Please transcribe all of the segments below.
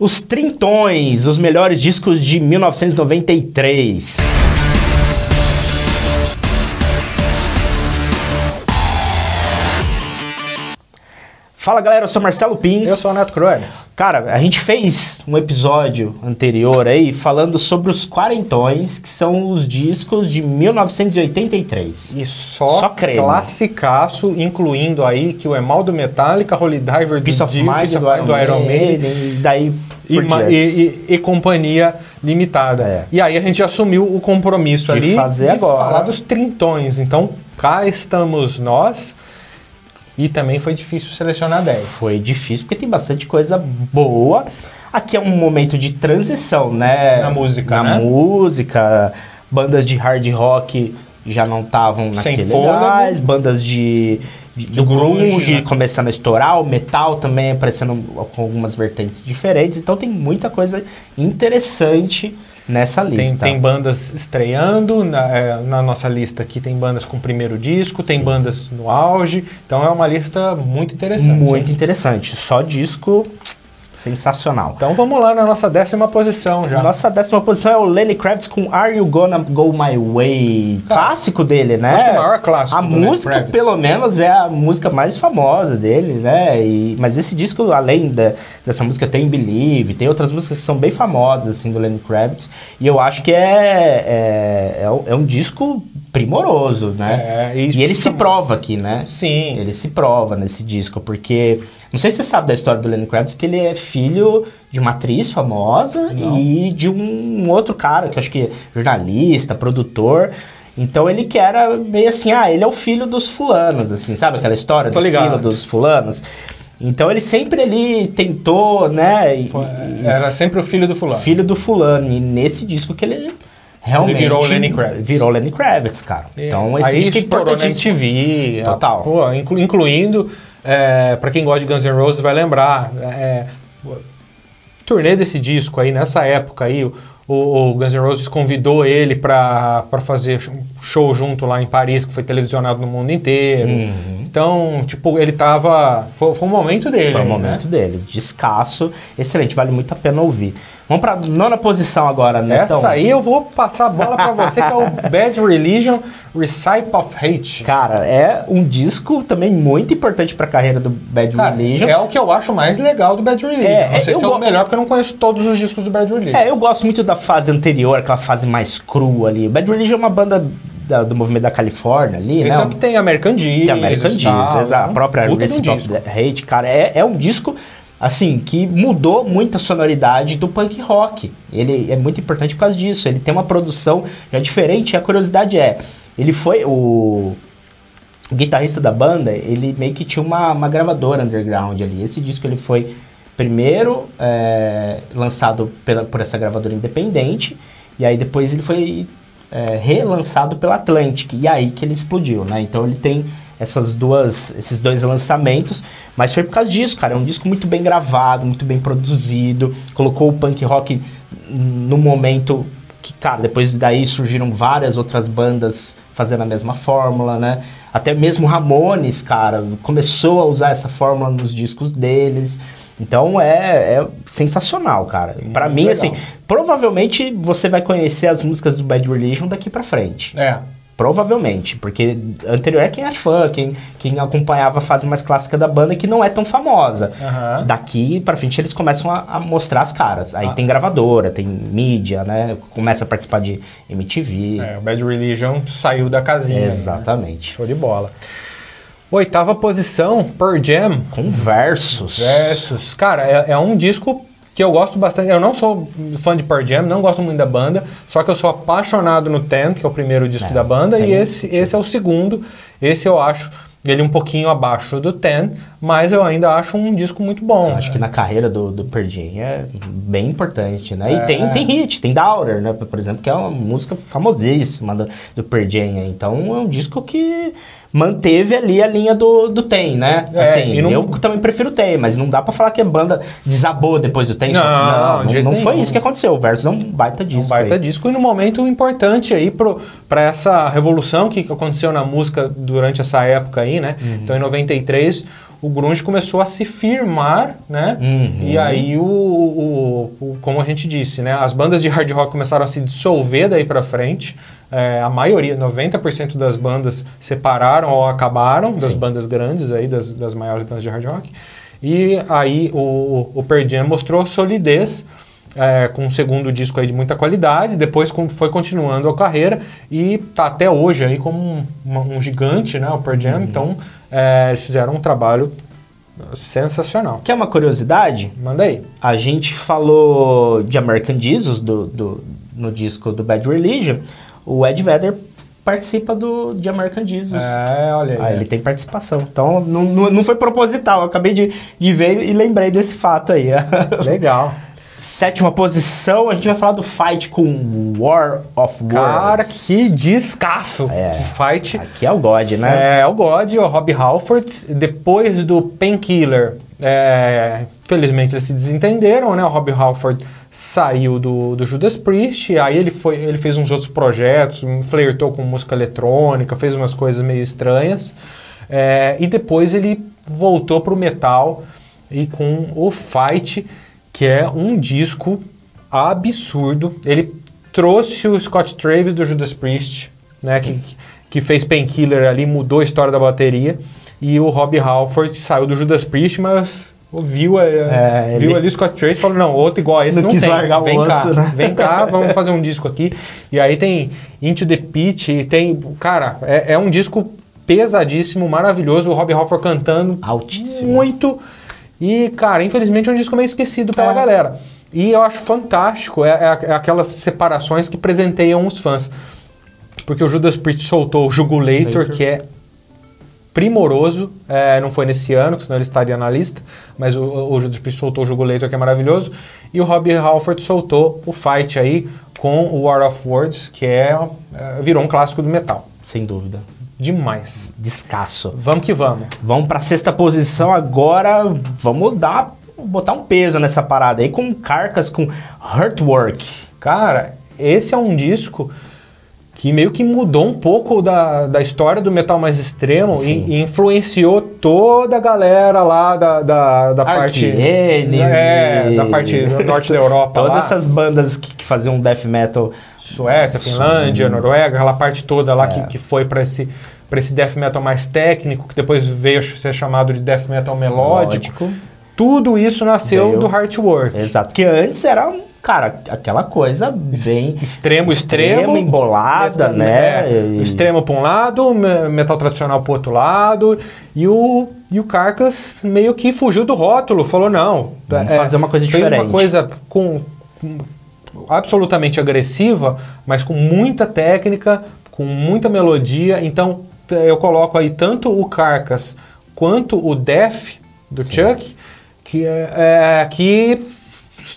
Os Trintões, os melhores discos de 1993. Fala galera, eu sou Marcelo Pim. Eu sou o Neto Croes. Cara, a gente fez um episódio anterior aí falando sobre os quarentões, que são os discos de 1983. E só, Só creme. classicaço, incluindo aí que o Emal do Metallica, Holy Diver do of Dio, Mind do, do Iron Maiden e daí e, e- e- e companhia limitada. É. E aí a gente assumiu o compromisso De ali fazer de agora. falar dos trintões. Então cá estamos nós. E também foi difícil selecionar 10. Foi difícil porque tem bastante coisa boa. Aqui é um momento de transição, né? Na música, Na né? música. Bandas de hard rock já não estavam naquele gás, bandas de, de, do grunge, grunge, né? começando a estourar, o metal também aparecendo com algumas vertentes diferentes. Então tem muita coisa interessante nessa Tem, lista. tem bandas estreando na, é, na nossa lista aqui, tem bandas com primeiro disco, tem bandas no auge, então é uma lista muito interessante. Muito hein? interessante. Só disco sensacional. Então vamos lá na nossa décima posição já. Nossa décima posição é o Lenny Kravitz com Are You Gonna Go My Way? Cara, clássico dele, né? acho que é o maior clássico A música, pelo menos, é a música mais famosa dele, né? E- mas esse disco, além da- dessa música, tem Believe, tem outras músicas que são bem famosas, assim, do Lenny Kravitz. E eu acho que é, é, é, um- é um disco primoroso, né? É, e ele se prova aqui, né? Sim. Ele se prova nesse disco, porque. Não sei se você sabe da história do Lenny Kravitz, que ele é filho de uma atriz famosa Não. e de um outro cara, que acho que é jornalista, produtor. Então ele que era meio assim, ah, ele é o filho dos fulanos, assim, sabe aquela história Tô do ligado. filho dos fulanos? Então ele sempre ali tentou, né? e- e- Era sempre o filho do fulano. filho do fulano. E nesse disco que ele realmente Ele virou o Lenny Kravitz. Virou Lenny Kravitz, cara. Então esse Aí disco é estourou na. MTV. Total. pô, inclu- incluindo, é, para quem gosta de Guns N' Roses vai lembrar, é, o turnê desse disco aí, nessa época aí, o, o Guns N' Roses convidou ele para fazer um show junto lá em Paris, que foi televisionado no mundo inteiro. Uhum. Então, tipo, ele tava... Foi, foi um momento dele. Foi o né? momento dele. Descasso. Excelente, vale muito a pena ouvir. Vamos pra nona posição agora, né? Essa aí eu vou passar a bola pra você, que é o Bad Religion Recipe of Hate. Cara, é um disco também muito importante pra carreira do Bad Cara, Religion. é o que eu acho mais legal do Bad Religion. É, não sei eu se é o melhor, porque eu não conheço todos os discos do Bad Religion. É, eu gosto muito da fase anterior, aquela fase mais crua ali. Bad Religion é uma banda da- do movimento da Califórnia ali, Esse né? é o que tem American Jesus. Tem American tal, Jesus, a né? própria Recipe of. Hate, cara, é, é um disco assim que mudou muito a sonoridade do punk rock. Ele é muito importante por causa disso. Ele tem uma produção já diferente. A curiosidade é, ele foi o o guitarrista da banda, ele meio que tinha uma, uma gravadora underground ali. Esse disco ele foi primeiro é, lançado pela, por essa gravadora independente, e aí depois ele foi é, relançado pela Atlantic, e aí que ele explodiu, né? Então ele tem essas duas, esses dois lançamentos, mas foi por causa disso, cara. É um disco muito bem gravado, muito bem produzido, colocou o punk rock no momento que, cara, depois daí surgiram várias outras bandas fazendo a mesma fórmula, né? Até mesmo Ramones, cara, começou a usar essa fórmula nos discos deles. Então é, é sensacional, cara. Pra Muito mim, legal. assim, provavelmente você vai conhecer as músicas do Bad Religion daqui pra frente. É. Provavelmente, porque anterior é quem é fã, quem, quem acompanhava a fase mais clássica da banda que não é tão famosa. Aham. Daqui pra frente eles começam a, a mostrar as caras. Aí Ah. tem gravadora, tem mídia, né? Começa a participar de MTV. É, o Bad Religion saiu da casinha. né? Exatamente. Show de bola. Oitava posição, Pearl Jam Com versos. versus. Cara, é, é um disco que eu gosto bastante. Eu não sou fã de Pearl Jam, não gosto muito da banda, só que eu sou apaixonado no Ten, que é o primeiro disco É, da banda, e Ten, esse, esse é o segundo. Esse eu acho ele um pouquinho abaixo do Ten, mas eu ainda acho um disco muito bom. Eu Acho que na carreira do, do Pearl Jam é bem importante, né? E É. tem, tem hit, tem Daughter, né? Por exemplo, que é uma música famosíssima do, do Pearl Jam. Então é um disco que manteve ali a linha do, do Tem, né? É, assim, e não- eu também prefiro o Tem, mas não dá pra falar que a banda desabou depois do Tem. Não, não, não, não foi isso que aconteceu. O Versus é um baita disco. um baita aí. disco e num momento importante aí para essa revolução que aconteceu na música durante essa época aí, né? Uhum. Então em 93 o grunge começou a se firmar, né? Uhum. E aí o, o- o- como a gente disse, né? As bandas de hard rock começaram a se dissolver daí pra frente. É, a maioria, 90% das bandas separaram ou acabaram das Sim. bandas grandes aí, das, das maiores bandas de hard rock. E aí o, o Pearl Jam mostrou solidez é, com um segundo disco aí de muita qualidade, depois com- foi continuando a carreira e tá até hoje aí como um, uma- um gigante, né, o Pearl Jam, então é, eles fizeram um trabalho sensacional. Quer uma curiosidade? Manda aí. A gente falou de American Jesus do, do- no disco do Bad Religion. O Ed Vedder participa do, de American Jesus. É, olha aí. Ah, ele tem participação. Então, não, não, não foi proposital. Eu acabei de, de ver e lembrei desse fato aí. Legal. Sétima posição, a gente vai falar do fight com War of Words. Cara, que descasso. É. Fight. Aqui é o God, né? É, o God, o Rob Halford, depois do Painkiller, é, infelizmente eles se desentenderam, né? O Rob Halford saiu do, do Judas Priest, aí ele, foi, ele fez uns outros projetos, flertou com música eletrônica, fez umas coisas meio estranhas, é, e depois ele voltou pro metal e com o Fight, que é um disco absurdo. Ele trouxe o Scott Travis do Judas Priest, né, que, que fez Painkiller ali, mudou a história da bateria. E o Rob Halford saiu do Judas Priest, mas viu, é, É, viu ele- ali o Scott Travis e falou, não, outro igual a esse Não não, tem. largar o vem cá, osso, né? vem cá, vamos fazer um disco aqui. E aí tem Into the Pit, tem, cara, é, é um disco pesadíssimo, maravilhoso, o Rob Halford cantando Altíssimo. muito. E, cara, infelizmente é um disco meio esquecido pela É. galera. E eu acho fantástico, é, é- é aquelas separações que presenteiam os fãs. Porque o Judas Priest soltou o Jugulator, Later. que é primoroso. É, não foi nesse ano, que senão ele estaria na lista. Mas o, o Judas Priest soltou o Jugulator, que é maravilhoso. E o Robbie Halford soltou o Fight aí com o War of Words, que é, é, virou um clássico do metal. Sem dúvida. Demais. Descasso. Vamos que vamos. Vamos pra sexta posição agora. Vamos dar, botar um peso nessa parada aí com Carcas, com Hurtwork. Cara, esse é um disco que meio que mudou um pouco da, da história do metal mais extremo e, e influenciou toda a galera lá da, da, da parte. É, da parte norte da Europa. Todas lá. essas bandas que, que faziam death metal. Suécia, Finlândia, Noruega, aquela parte toda lá É. que, que foi para esse, pra esse death metal mais técnico, que depois veio a ser chamado de death metal melódico. Tudo isso nasceu Veio. do Heartwork. Exato. Porque antes era, um, cara, aquela coisa bem. Extremo, extremo. embolada, Metal- né? é, E- Extremo para um lado, me- metal tradicional para outro lado. E o, e o Carcass meio que fugiu do rótulo, falou: não. é, Vamos fazer uma coisa fez diferente. uma coisa com, com- absolutamente agressiva, mas com muita técnica, com muita melodia. Então eu coloco aí tanto o Carcass quanto o Death do Chuck, que, é, é, que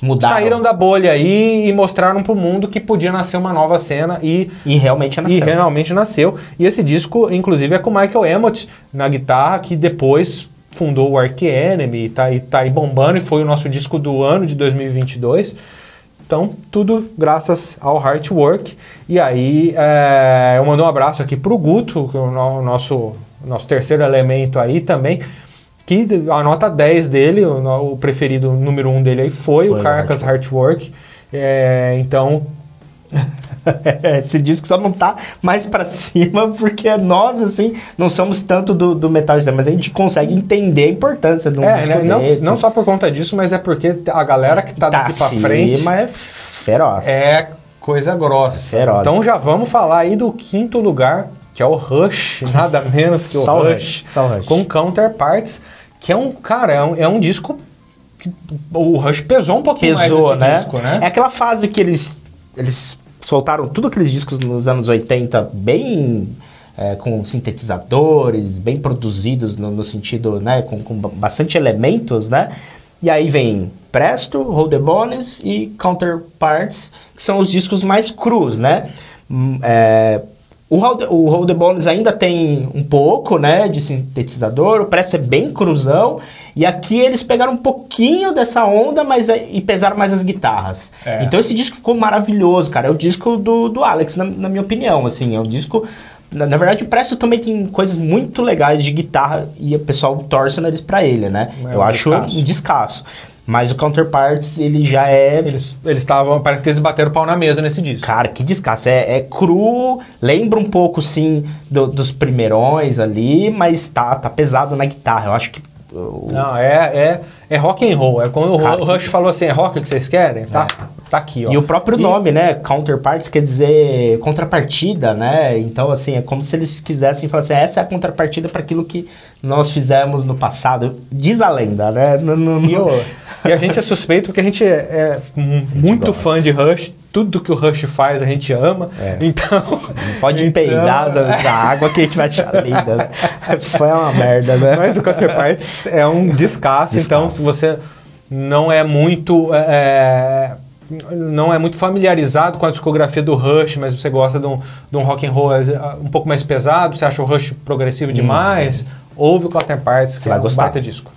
Mudaram. saíram da bolha aí e mostraram pro mundo que podia nascer uma nova cena e, E realmente e nasceu. realmente nasceu. E esse disco, inclusive, é com o Michael Emmott na guitarra, que depois fundou o Ark Enemy e tá, e tá aí bombando e foi o nosso disco do ano de 2022. Então, tudo graças ao Heartwork. E aí, é, eu mando um abraço aqui pro Guto, que é o no- nosso, nosso terceiro elemento aí também, que a nota 10 dele, o, o preferido número 1 dele aí foi, Foi o Carcass Heartwork. É, então, Esse disco só não tá mais pra cima porque nós, assim, não somos tanto do, do metal extremo, mas a gente consegue entender a importância de um é, disco né, não, não só por conta disso, mas é porque a galera que tá, daqui pra frente é feroz. é coisa grossa. É feroz. Então já vamos falar aí do quinto lugar, que é o Rush, nada menos que o Rush, Rush, Rush. com Counterparts, que é um, cara, é um, é um disco que o Rush pesou um pouquinho pesou, mais né? disco, né? É aquela fase que eles, eles soltaram tudo aqueles discos nos anos 80 bem é, com sintetizadores, bem produzidos no, no sentido, né, com, com ba- bastante elementos, né? E aí vem Presto, Hold the Bones e Counterparts, que são os discos mais crus, né? Hum, é, o o Hold the Bones ainda tem um pouco, né, de sintetizador, o Presto é bem cruzão, e aqui eles pegaram um pouquinho dessa onda, mas é- e pesaram mais as guitarras. É. Então esse disco ficou maravilhoso, cara, é o disco do, do Alex, na, na minha opinião, assim, é um disco Na, na verdade, o Presto também tem coisas muito legais de guitarra e o pessoal torce nariz pra ele, né? É Eu um acho descasso. um descasso. Mas o Counterparts, ele já é. Eles eles estavam, parece que eles bateram pau na mesa nesse disco. Cara, que descasso. É, é cru, lembra um pouco, sim, do- dos primeirões ali, mas tá, tá pesado na guitarra. Eu acho que. o- Não, é, é, é rock and roll. É quando o Cara, o Rush falou assim, é rock que vocês querem? Tá, tá aqui, ó. E o próprio E- nome, né? Counterparts quer dizer contrapartida, né? Então, assim, é como se eles quisessem falar assim: essa é a contrapartida para aquilo que nós fizemos no passado. Diz a lenda, né? No- no- E, o- e a gente é suspeito porque a gente é, é muito gosta. fã de Rush. Tudo que o Rush faz a gente ama. É. Então. Não pode então- peidar da, da água que a gente vai achar linda. né? Foi uma merda, né? Mas o Counterparts é um descasso, então se você não é muito. é, não é muito familiarizado com a discografia do Rush, mas você gosta de um, de um rock and roll é, um pouco mais pesado, você acha o Rush progressivo demais, ouve o Counterparts, que Hum. vai é um gostar. baita disco.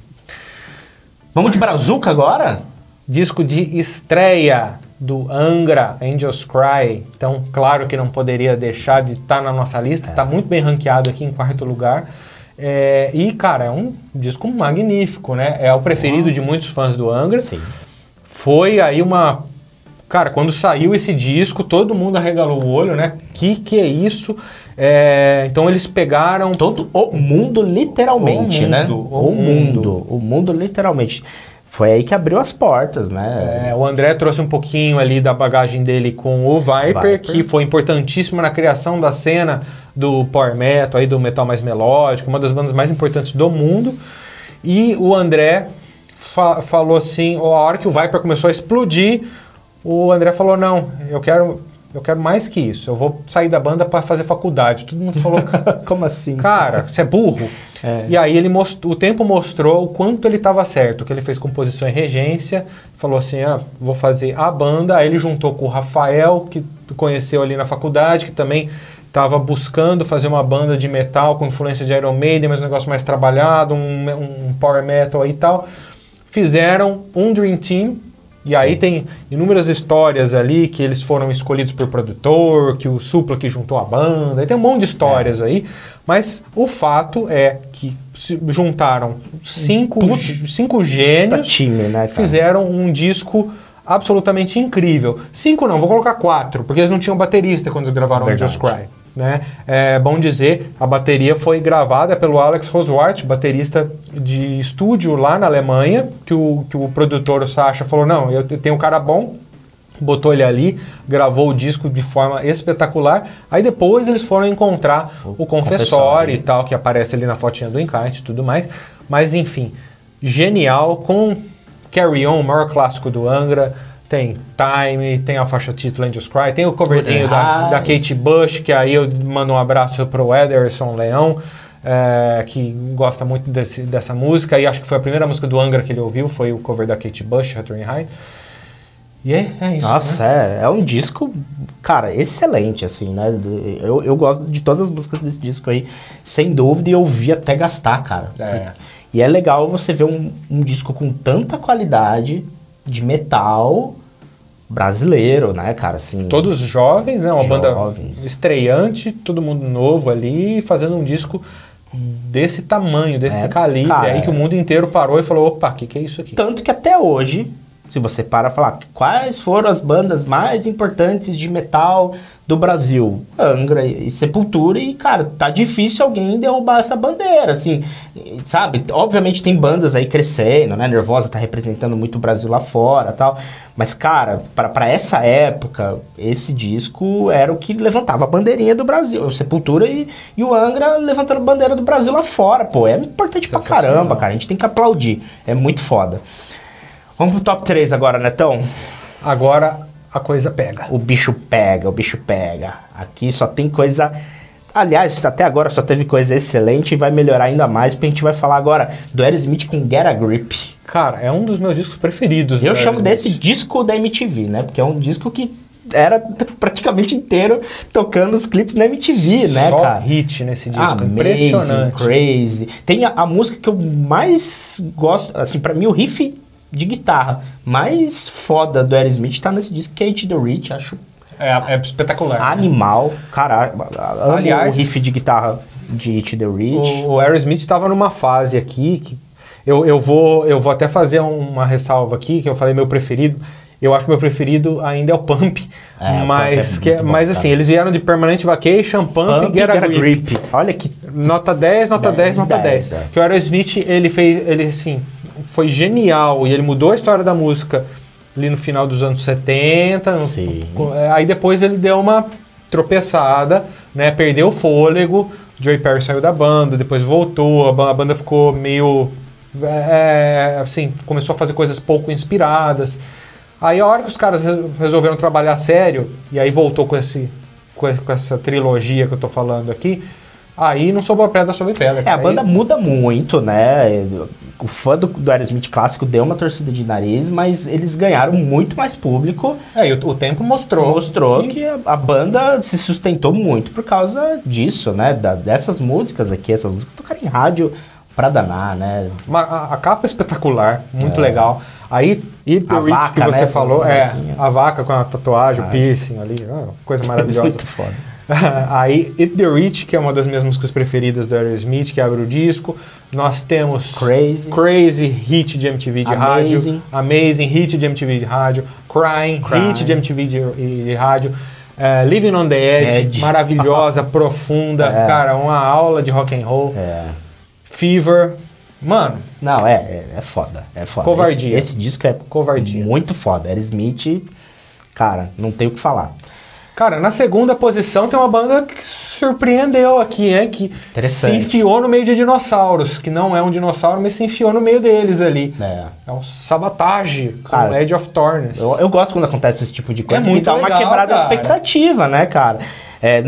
Vamos de Brazuca agora? Disco de estreia do Angra, Angels Cry. Então, claro que não poderia deixar de estar na nossa lista. É. Está muito bem ranqueado aqui em quarto lugar. É, e, cara, é um disco magnífico, né? É o preferido de muitos fãs do Angra. Sim. Foi aí uma... Cara, quando saiu esse disco, todo mundo arregalou o olho, né? Que que é isso? É, então, eles pegaram... Todo o mundo, literalmente, O né? mundo, o o mundo. mundo. O mundo, literalmente. Foi aí que abriu as portas, né? É, o André trouxe um pouquinho ali da bagagem dele com o Viper, Viper. que foi importantíssimo na criação da cena do power metal, aí do metal mais melódico, uma das bandas mais importantes do mundo. E o André fa- falou assim, a hora que o Viper começou a explodir, o André falou: "Não, eu quero eu quero mais que isso. Eu vou sair da banda para fazer faculdade". Todo mundo falou: Como assim? Cara, você é burro? É. E aí ele most... o tempo mostrou o quanto ele estava certo, que ele fez composição e regência, falou assim, ah, vou fazer a banda, aí ele juntou com o Rafael, que conheceu ali na faculdade, que também estava buscando fazer uma banda de metal com influência de Iron Maiden, mas um negócio mais trabalhado, um, um power metal aí e tal. Fizeram um Dream Team, e aí tem inúmeras histórias ali que eles foram escolhidos por produtor, que o Supla que juntou a banda, e tem um monte de histórias aí. Mas o fato é que se juntaram cinco, cinco gênios, time, né, fizeram um disco absolutamente incrível. Cinco não, vou colocar quatro, porque eles não tinham baterista quando eles gravaram Verdade. Angels Cry. Né? É bom dizer, a bateria foi gravada pelo Alex Roswart, baterista de estúdio lá na Alemanha, que o, que o produtor, o Sasha, falou, não, eu te- tenho um cara bom, botou ele ali, gravou o disco de forma espetacular. Aí depois eles foram encontrar o, confessório confessório. e tal, que aparece ali na fotinha do encarte e tudo mais. Mas enfim, genial, com Carry On, o maior clássico do Angra. Tem Time, tem a faixa título Angels Cry, tem o coverzinho da, da. Kate Bush, que aí eu mando um abraço pro Ederson Leão, é, que gosta muito desse- dessa música, e acho que foi a primeira música do Angra que ele ouviu, foi o cover da Kate Bush, Wuthering High. E é, é isso. Nossa, né? é, é um disco, cara, excelente, assim, né? Eu, eu gosto de todas as músicas desse disco aí, sem dúvida, e eu ouvi até gastar, cara. É. E é legal você ver um, um disco com tanta qualidade de metal brasileiro, né, cara? Assim, Todos jovens, né? Uma banda Jovens. estreante, todo mundo novo ali, fazendo um disco desse tamanho, desse É, calibre, cara, aí que o é. mundo inteiro parou e falou, opa, o que, que é isso aqui? Tanto que até hoje, se você para falar quais foram as bandas mais importantes de metal do Brasil, Angra e Sepultura, e cara, tá difícil alguém derrubar essa bandeira, assim, sabe? Obviamente tem bandas aí crescendo, né? Nervosa tá representando muito o Brasil lá fora tal, mas cara, pra pra essa época, esse disco era o que levantava a bandeirinha do Brasil, o Sepultura e, e o Angra levantando a bandeira do Brasil lá fora, pô, é importante pra caramba, cara, a gente tem que aplaudir, é muito foda. Vamos pro top 3 agora, Netão? Agora a coisa pega. O bicho pega, o bicho pega. Aqui só tem coisa. Aliás, até agora só teve coisa excelente e vai melhorar ainda mais, porque a gente vai falar agora do Aerosmith com Get a Grip. Cara, é um dos meus discos preferidos. Eu chamo desse disco da MTV, né? Porque é um disco que era praticamente inteiro tocando os clipes na MTV, né, Só cara? hit nesse disco, Amazing, impressionante. Crazy. Tem a, a música que eu mais gosto, assim, pra mim o riff de guitarra mais foda do Aerosmith tá nesse disco que é the Rich, acho É, é espetacular. né? Animal, caralho. Amo Aliás- o riff de guitarra de It the Rich. O, o Aerosmith estava numa fase aqui que eu, eu, vou, eu vou até fazer uma ressalva aqui, que eu falei meu preferido. Eu acho que meu preferido ainda é o Pump. É, o mas Pump é que, bom, mas cara. assim, eles vieram de Permanent Vacation, Pump, e Get a Grip. Olha que Nota 10, nota 10, 10, nota 10. 10, é. Que o Aerosmith, ele fez, ele assim, foi genial e ele mudou a história da música ali no final dos anos 70. no- Sim. é, aí depois ele deu uma tropeçada, né? Perdeu o fôlego. Joey Perry saiu da banda, depois voltou, a ba- a banda ficou meio é, assim, começou a fazer coisas pouco inspiradas. Aí a hora que os caras re- resolveram trabalhar sério, e aí voltou com, esse- com essa trilogia que eu tô falando aqui, aí não sobrou pedra sobre pedra. É, a Aí- banda muda muito, né? O fã do, do Aerosmith clássico deu uma torcida de nariz, mas eles ganharam muito mais público. É, e o, o tempo mostrou. Mostrou que a, a banda se sustentou muito por causa disso, né? Da- dessas músicas aqui, essas músicas tocaram em rádio pra danar, né? Uma- a, a capa é espetacular, muito É. legal. Aí, e A vaca, que você né, falou, é, vaquinha. a vaca com a tatuagem, o Ah, piercing ali, ah, coisa maravilhosa. muito foda. Aí, It The Rich, que é uma das minhas músicas preferidas do Aerosmith, que abre o disco. Nós temos Crazy. Crazy, hit de MTV de Amazing. rádio. Amazing, hit de MTV de rádio. Crying, Crying. hit de MTV de, de rádio. É, Living on the Edge, Edge. maravilhosa, profunda, É. cara, uma aula de rock and roll. É. Fever, mano, Não, é, é, é foda. É foda. Covardia. Esse, esse disco é Covardia. muito foda. Aerosmith, cara, não tem o que falar. Cara, na segunda posição tem uma banda que surpreendeu aqui, né? Que se enfiou no meio de dinossauros, que não é um dinossauro, mas se enfiou no meio deles ali. É. É o Sabotage, com Cara, Edge of Thorns. Eu, eu gosto quando acontece esse tipo de coisa, É muito dá uma legal, quebrada de cara. expectativa, né, cara? É,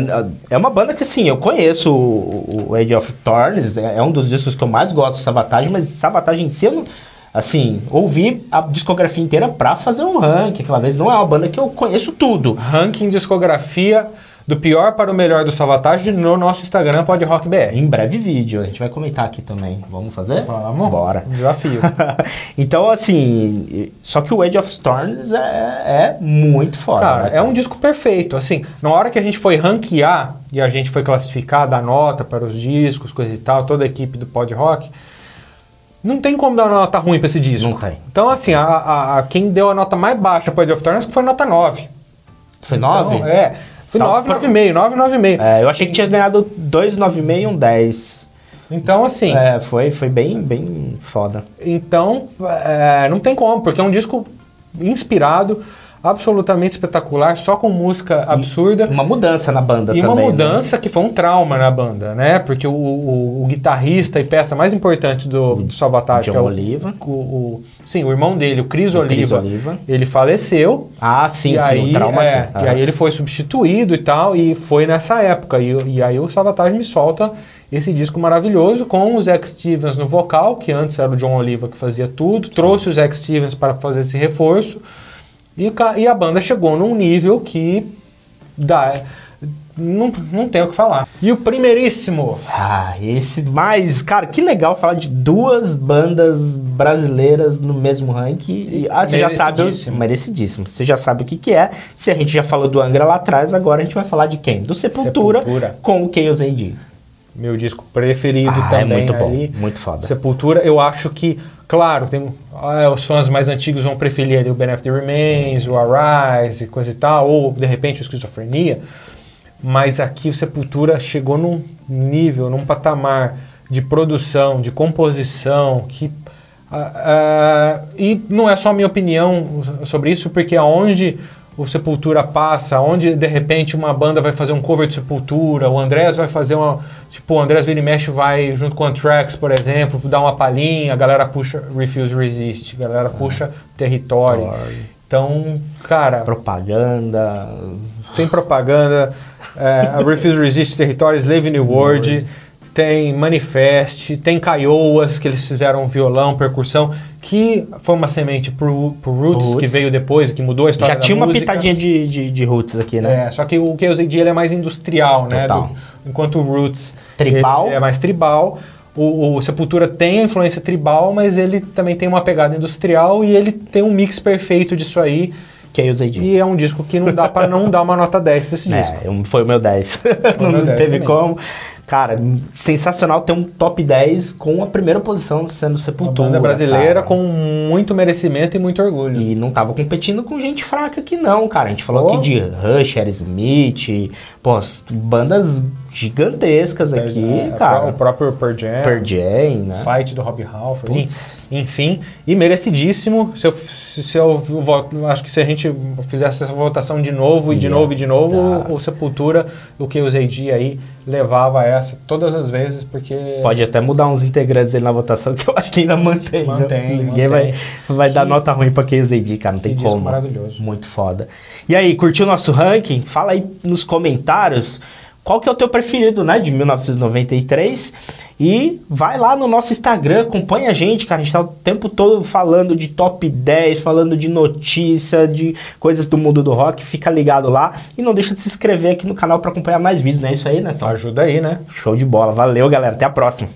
é uma banda que, assim, eu conheço o, o Age of Thorns, é, é um dos discos que eu mais gosto, Sabotage, mas Sabotage em si, eu não, assim, ouvi a discografia inteira pra fazer um ranking, aquela vez não é uma banda que eu conheço tudo. Ranking discografia do pior para o melhor do Sabotage no nosso Instagram, Pod Rock BR. Em breve vídeo, a gente vai comentar aqui também. Vamos fazer? Vamos? Bora. Desafio. então, assim, só que o Age of Thorns é, é muito foda. Cara, né, é um disco perfeito. Assim, na hora que a gente foi ranquear e a gente foi classificar, dar nota para os discos, coisa e tal, toda a equipe do Pod Rock, não tem como dar uma nota ruim para esse disco. Não tem. Então, assim, a, a- a- quem deu a nota mais baixa para Edge of Thorns foi nota 9. Foi 9? Então, é. Foi Tá, 9, pra- 9,5, 9, 9,5. É, eu achei que tinha ganhado 2,96 e um 10. Então, assim, É, foi, foi bem, bem foda. então é, não tem como, porque é um disco inspirado, absolutamente espetacular, só com música absurda. Uma mudança na banda E também. uma né? mudança que foi um trauma na banda, né? Porque o, o- o guitarrista e peça mais importante do, do Sabotage, John que é o, Oliva. o- o- sim, o irmão dele, o Chris Oliva, Oliva. ele faleceu. Ah, sim, e sim, aí, o trauma é, sim. e aí ele foi substituído e tal, e foi nessa época. E, e aí o Sabotage me solta esse disco maravilhoso com o Zack Stevens no vocal, que antes era o John Oliva que fazia tudo, trouxe o Zack Stevens para fazer esse reforço, e, e a banda chegou num nível que dá. Não, não tem o que falar. E o primeiríssimo. Ah, esse mais. Cara, que legal falar de duas bandas brasileiras no mesmo ranking. E, ah, você já sabe. Merecidíssimo. Merecidíssimo. Você já sabe o que, que é. Se a gente já falou do Angra lá atrás, agora a gente vai falar de quem? Do Sepultura, Sepultura. com o Chaos AD. Meu disco preferido Ah, também. é muito bom. ali. Muito foda. Sepultura, eu acho que, claro, tem, ah, os fãs mais antigos vão preferir ali o Benefit Remains, o Arise coisa e tal, ou de repente o Esquizofrenia, mas aqui o Sepultura chegou num nível, num patamar de produção, de composição, que. ah, ah, e não é só a minha opinião sobre isso, porque aonde o Sepultura passa, onde de repente uma banda vai fazer um cover de Sepultura, o Andrés vai fazer uma. Tipo, o Andrés Vira e Mexe vai junto com o Anthrax, por exemplo, dar uma palhinha, a galera puxa Refuse Resist, a galera puxa Território. Então, cara, Propaganda. tem propaganda, é, a Refuse Resist Território, Slave New World, tem Manifest, tem Caioas, que eles fizeram violão, percussão, que foi uma semente pro, pro Roots, Roots. que veio depois, que mudou a história Já tinha uma música. pitadinha de, de, de roots aqui, né? É, só que o Chaos AD ele é mais industrial, né? Do- enquanto o Roots Tribal. é mais tribal. O, o Sepultura tem a influência tribal, mas ele também tem uma pegada industrial e ele tem um mix perfeito disso aí, Chaos AD. E é um disco que não dá pra não dar uma nota 10 desse disco. É, eu- foi o meu 10. não meu 10 teve também. como. Cara, sensacional ter um top 10 com a primeira posição sendo Uma Sepultura. banda brasileira cara. com muito merecimento e muito orgulho. E não tava competindo com gente fraca aqui não, cara. A gente falou Oh. aqui de Rush, Aerosmith, pô, as bandas gigantescas aqui, É, cara. O próprio Pearl Jam, Pearl Jam, né? Fight do Rob Halford, enfim, e merecidíssimo. Se eu, se eu acho que se a gente fizesse essa votação de novo e de Ia novo e de novo, dar. o, o Sepultura, o que usei de aí levava essa todas as vezes, porque Pode até mudar uns integrantes aí na votação que eu acho que ainda mantém. Mantém, Ninguém mantém. vai, vai dar Que- nota ruim pra KZD, cara. Não tem que como. maravilhoso. Muito foda. E aí, curtiu o nosso ranking? Fala aí nos comentários qual que é o teu preferido, né, de 1993. E vai lá no nosso Instagram, acompanha a gente, cara. A gente tá o tempo todo falando de top 10, falando de notícia, de coisas do mundo do rock. Fica ligado lá. E não deixa de se inscrever aqui no canal pra acompanhar mais vídeos, não é isso aí, né, Tom? Ajuda aí, né? Show de bola. Valeu, galera. Até a próxima.